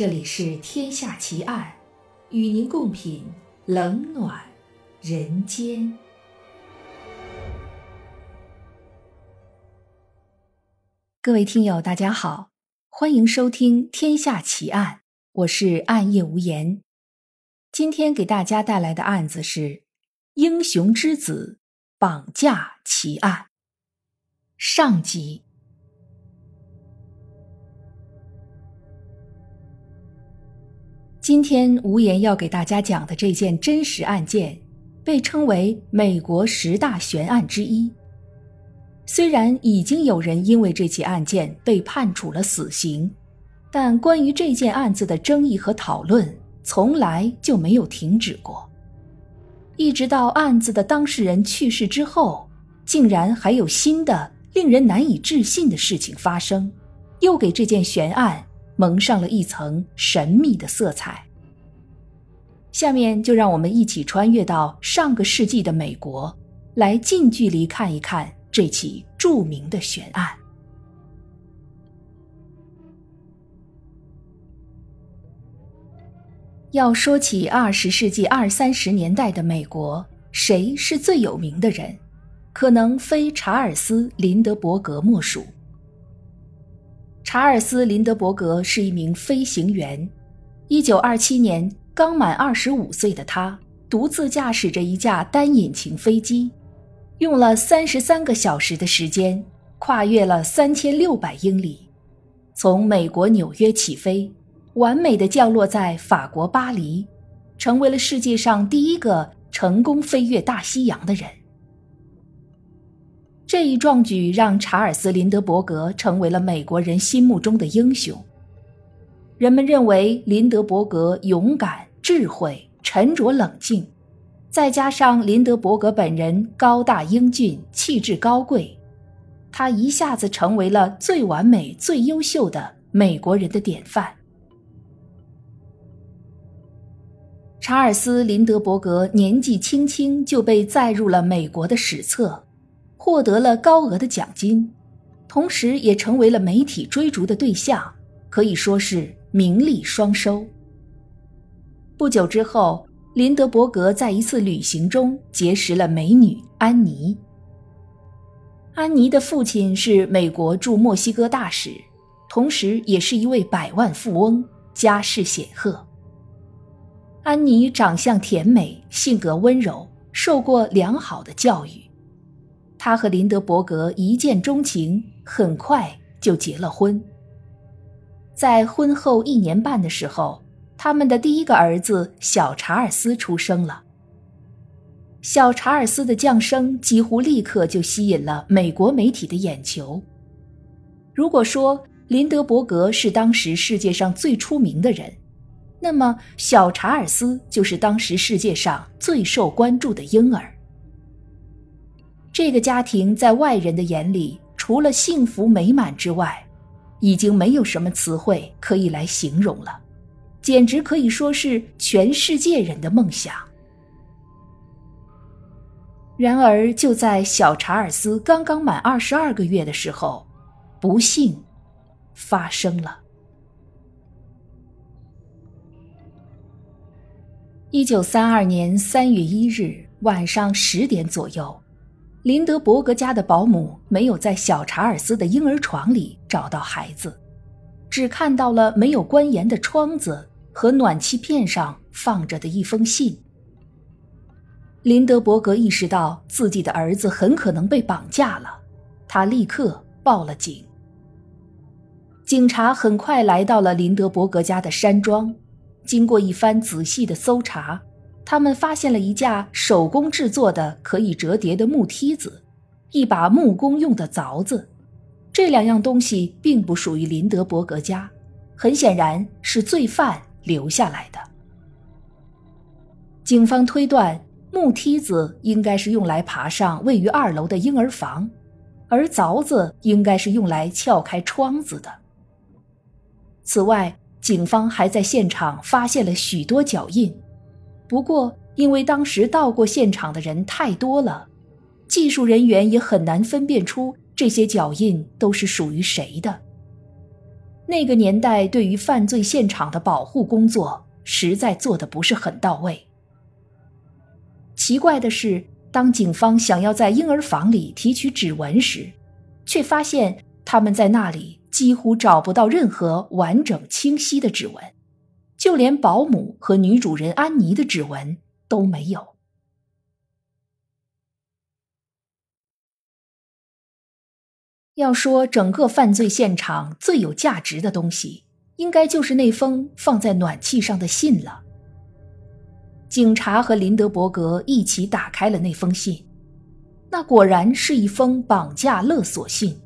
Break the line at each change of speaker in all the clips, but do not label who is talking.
这里是《天下奇案》，与您共品冷暖人间。各位听友，大家好，欢迎收听《天下奇案》，我是暗夜无言。今天给大家带来的案子是《英雄之子绑架奇案》上集。今天无言要给大家讲的这件真实案件，被称为美国十大悬案之一。虽然已经有人因为这起案件被判处了死刑，但关于这件案子的争议和讨论从来就没有停止过。一直到案子的当事人去世之后，竟然还有新的令人难以置信的事情发生，又给这件悬案。蒙上了一层神秘的色彩。下面就让我们一起穿越到上个世纪的美国，来近距离看一看这起著名的悬案。要说起二十世纪二三十年代的美国，谁是最有名的人？可能非查尔斯·林德伯格莫属。查尔斯·林德伯格是一名飞行员。一九二七年，刚满二十五岁的他，独自驾驶着一架单引擎飞机，用了三十三个小时的时间，跨越了三千六百英里，从美国纽约起飞，完美的降落在法国巴黎，成为了世界上第一个成功飞越大西洋的人。这一壮举让查尔斯·林德伯格成为了美国人心目中的英雄。人们认为林德伯格勇敢、智慧、沉着冷静，再加上林德伯格本人高大英俊、气质高贵，他一下子成为了最完美、最优秀的美国人的典范。查尔斯·林德伯格年纪轻轻就被载入了美国的史册。获得了高额的奖金，同时也成为了媒体追逐的对象，可以说是名利双收。不久之后，林德伯格在一次旅行中结识了美女安妮。安妮的父亲是美国驻墨西哥大使，同时也是一位百万富翁，家世显赫。安妮长相甜美，性格温柔，受过良好的教育。他和林德伯格一见钟情，很快就结了婚。在婚后一年半的时候，他们的第一个儿子小查尔斯出生了。小查尔斯的降生几乎立刻就吸引了美国媒体的眼球。如果说林德伯格是当时世界上最出名的人，那么小查尔斯就是当时世界上最受关注的婴儿。这个家庭在外人的眼里，除了幸福美满之外，已经没有什么词汇可以来形容了，简直可以说是全世界人的梦想。然而，就在小查尔斯刚刚满二十二个月的时候，不幸发生了。一九三二年三月一日晚上十点左右。林德伯格家的保姆没有在小查尔斯的婴儿床里找到孩子，只看到了没有关严的窗子和暖气片上放着的一封信。林德伯格意识到自己的儿子很可能被绑架了，他立刻报了警。警察很快来到了林德伯格家的山庄，经过一番仔细的搜查。他们发现了一架手工制作的可以折叠的木梯子，一把木工用的凿子。这两样东西并不属于林德伯格家，很显然是罪犯留下来的。警方推断，木梯子应该是用来爬上位于二楼的婴儿房，而凿子应该是用来撬开窗子的。此外，警方还在现场发现了许多脚印。不过，因为当时到过现场的人太多了，技术人员也很难分辨出这些脚印都是属于谁的。那个年代对于犯罪现场的保护工作实在做的不是很到位。奇怪的是，当警方想要在婴儿房里提取指纹时，却发现他们在那里几乎找不到任何完整清晰的指纹，就连保姆和女主人安妮的指纹都没有。要说整个犯罪现场最有价值的东西，应该就是那封放在暖气上的信了。警察和林德伯格一起打开了那封信，那果然是一封绑架勒索信。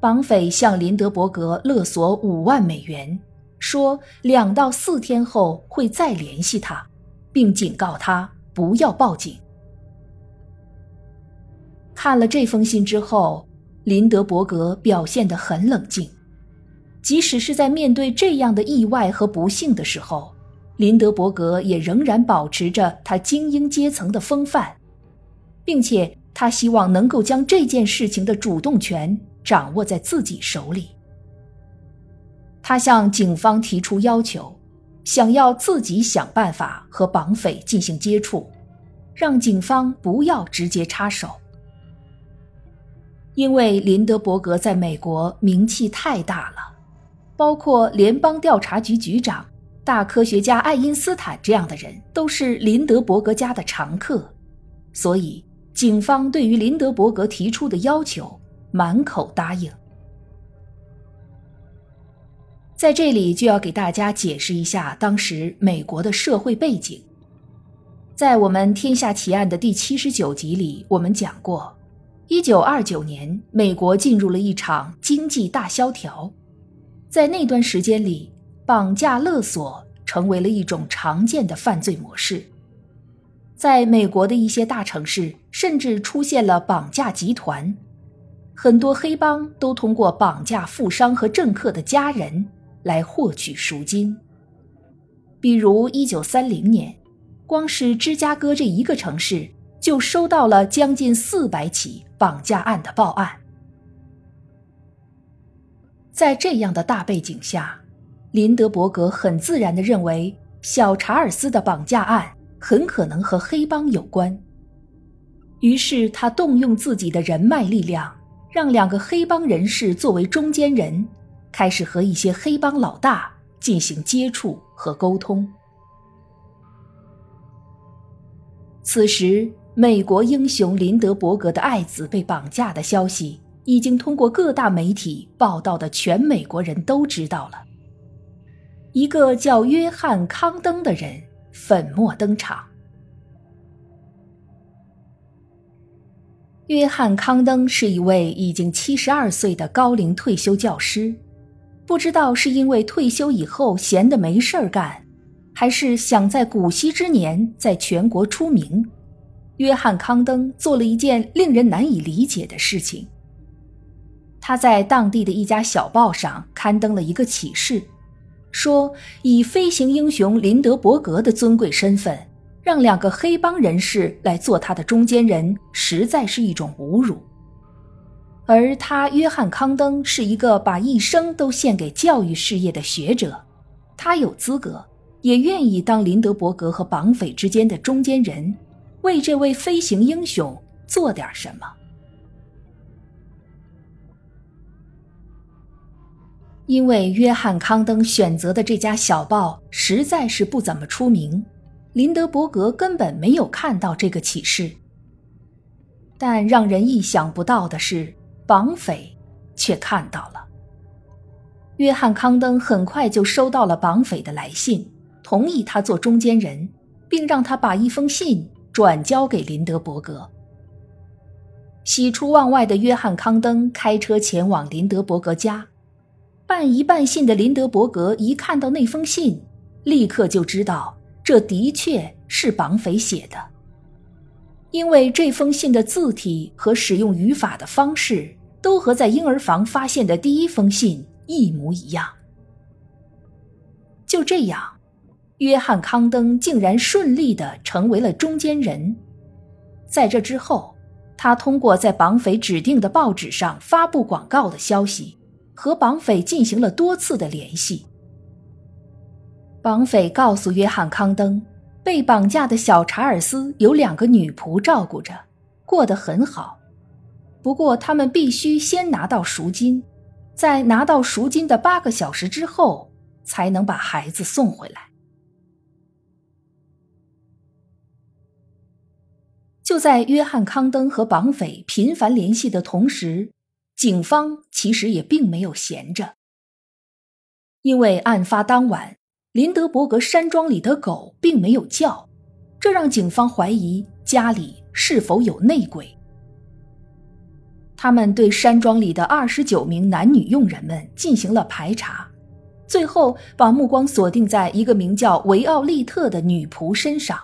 绑匪向林德伯格勒索五万美元，说两到四天后会再联系他，并警告他不要报警。看了这封信之后。林德伯格表现得很冷静，即使是在面对这样的意外和不幸的时候，林德伯格也仍然保持着他精英阶层的风范，并且他希望能够将这件事情的主动权掌握在自己手里。他向警方提出要求，想要自己想办法和绑匪进行接触，让警方不要直接插手。因为林德伯格在美国名气太大了，包括联邦调查局局长、大科学家爱因斯坦这样的人都是林德伯格家的常客，所以警方对于林德伯格提出的要求满口答应。在这里就要给大家解释一下当时美国的社会背景。在我们《天下奇案》的第七十九集里，我们讲过。一九二九年，美国进入了一场经济大萧条，在那段时间里，绑架勒索成为了一种常见的犯罪模式。在美国的一些大城市，甚至出现了绑架集团，很多黑帮都通过绑架富商和政客的家人来获取赎金。比如，一九三零年，光是芝加哥这一个城市。就收到了将近四百起绑架案的报案。在这样的大背景下，林德伯格很自然的认为小查尔斯的绑架案很可能和黑帮有关。于是他动用自己的人脉力量，让两个黑帮人士作为中间人，开始和一些黑帮老大进行接触和沟通。此时。美国英雄林德伯格的爱子被绑架的消息，已经通过各大媒体报道的全美国人都知道了。一个叫约翰·康登的人粉墨登场。约翰·康登是一位已经七十二岁的高龄退休教师，不知道是因为退休以后闲得没事儿干，还是想在古稀之年在全国出名。约翰·康登做了一件令人难以理解的事情。他在当地的一家小报上刊登了一个启事，说以飞行英雄林德伯格的尊贵身份，让两个黑帮人士来做他的中间人，实在是一种侮辱。而他，约翰·康登是一个把一生都献给教育事业的学者，他有资格，也愿意当林德伯格和绑匪之间的中间人。为这位飞行英雄做点什么？因为约翰·康登选择的这家小报实在是不怎么出名，林德伯格根本没有看到这个启事。但让人意想不到的是，绑匪却看到了。约翰·康登很快就收到了绑匪的来信，同意他做中间人，并让他把一封信。转交给林德伯格。喜出望外的约翰·康登开车前往林德伯格家，半疑半信的林德伯格一看到那封信，立刻就知道这的确是绑匪写的，因为这封信的字体和使用语法的方式都和在婴儿房发现的第一封信一模一样。就这样。约翰·康登竟然顺利的成为了中间人，在这之后，他通过在绑匪指定的报纸上发布广告的消息，和绑匪进行了多次的联系。绑匪告诉约翰·康登，被绑架的小查尔斯有两个女仆照顾着，过得很好。不过，他们必须先拿到赎金，在拿到赎金的八个小时之后，才能把孩子送回来。就在约翰·康登和绑匪频繁联系的同时，警方其实也并没有闲着，因为案发当晚。林德伯格山庄里的狗并没有叫，这让警方怀疑家里是否有内鬼。他们对山庄里的二十九名男女佣人们进行了排查，最后把目光锁定在一个名叫维奥利特的女仆身上。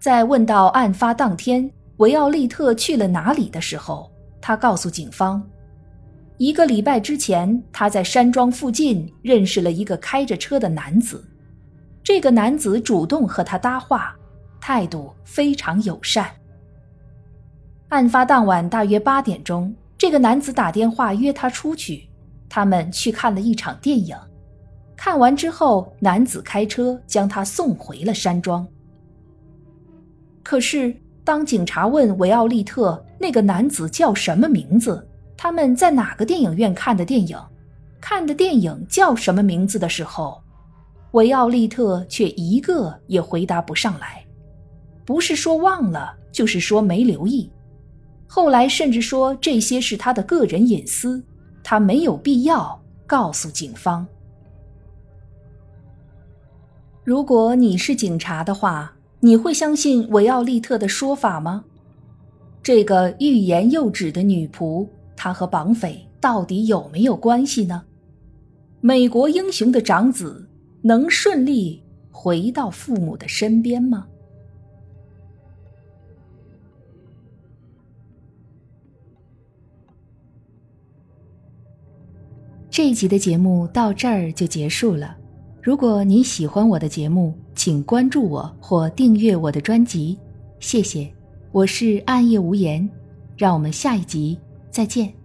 在问到案发当天维奥利特去了哪里的时候，他告诉警方。一个礼拜之前，他在山庄附近认识了一个开着车的男子。这个男子主动和他搭话，态度非常友善。案发当晚大约八点钟，这个男子打电话约他出去，他们去看了一场电影。看完之后，男子开车将他送回了山庄。可是，当警察问维奥利特那个男子叫什么名字？他们在哪个电影院看的电影？看的电影叫什么名字的时候，维奥利特却一个也回答不上来，不是说忘了，就是说没留意。后来甚至说这些是他的个人隐私，他没有必要告诉警方。如果你是警察的话，你会相信维奥利特的说法吗？这个欲言又止的女仆。他和绑匪到底有没有关系呢？美国英雄的长子能顺利回到父母的身边吗？这一集的节目到这儿就结束了。如果你喜欢我的节目，请关注我或订阅我的专辑，谢谢。我是暗夜无言，让我们下一集。再见。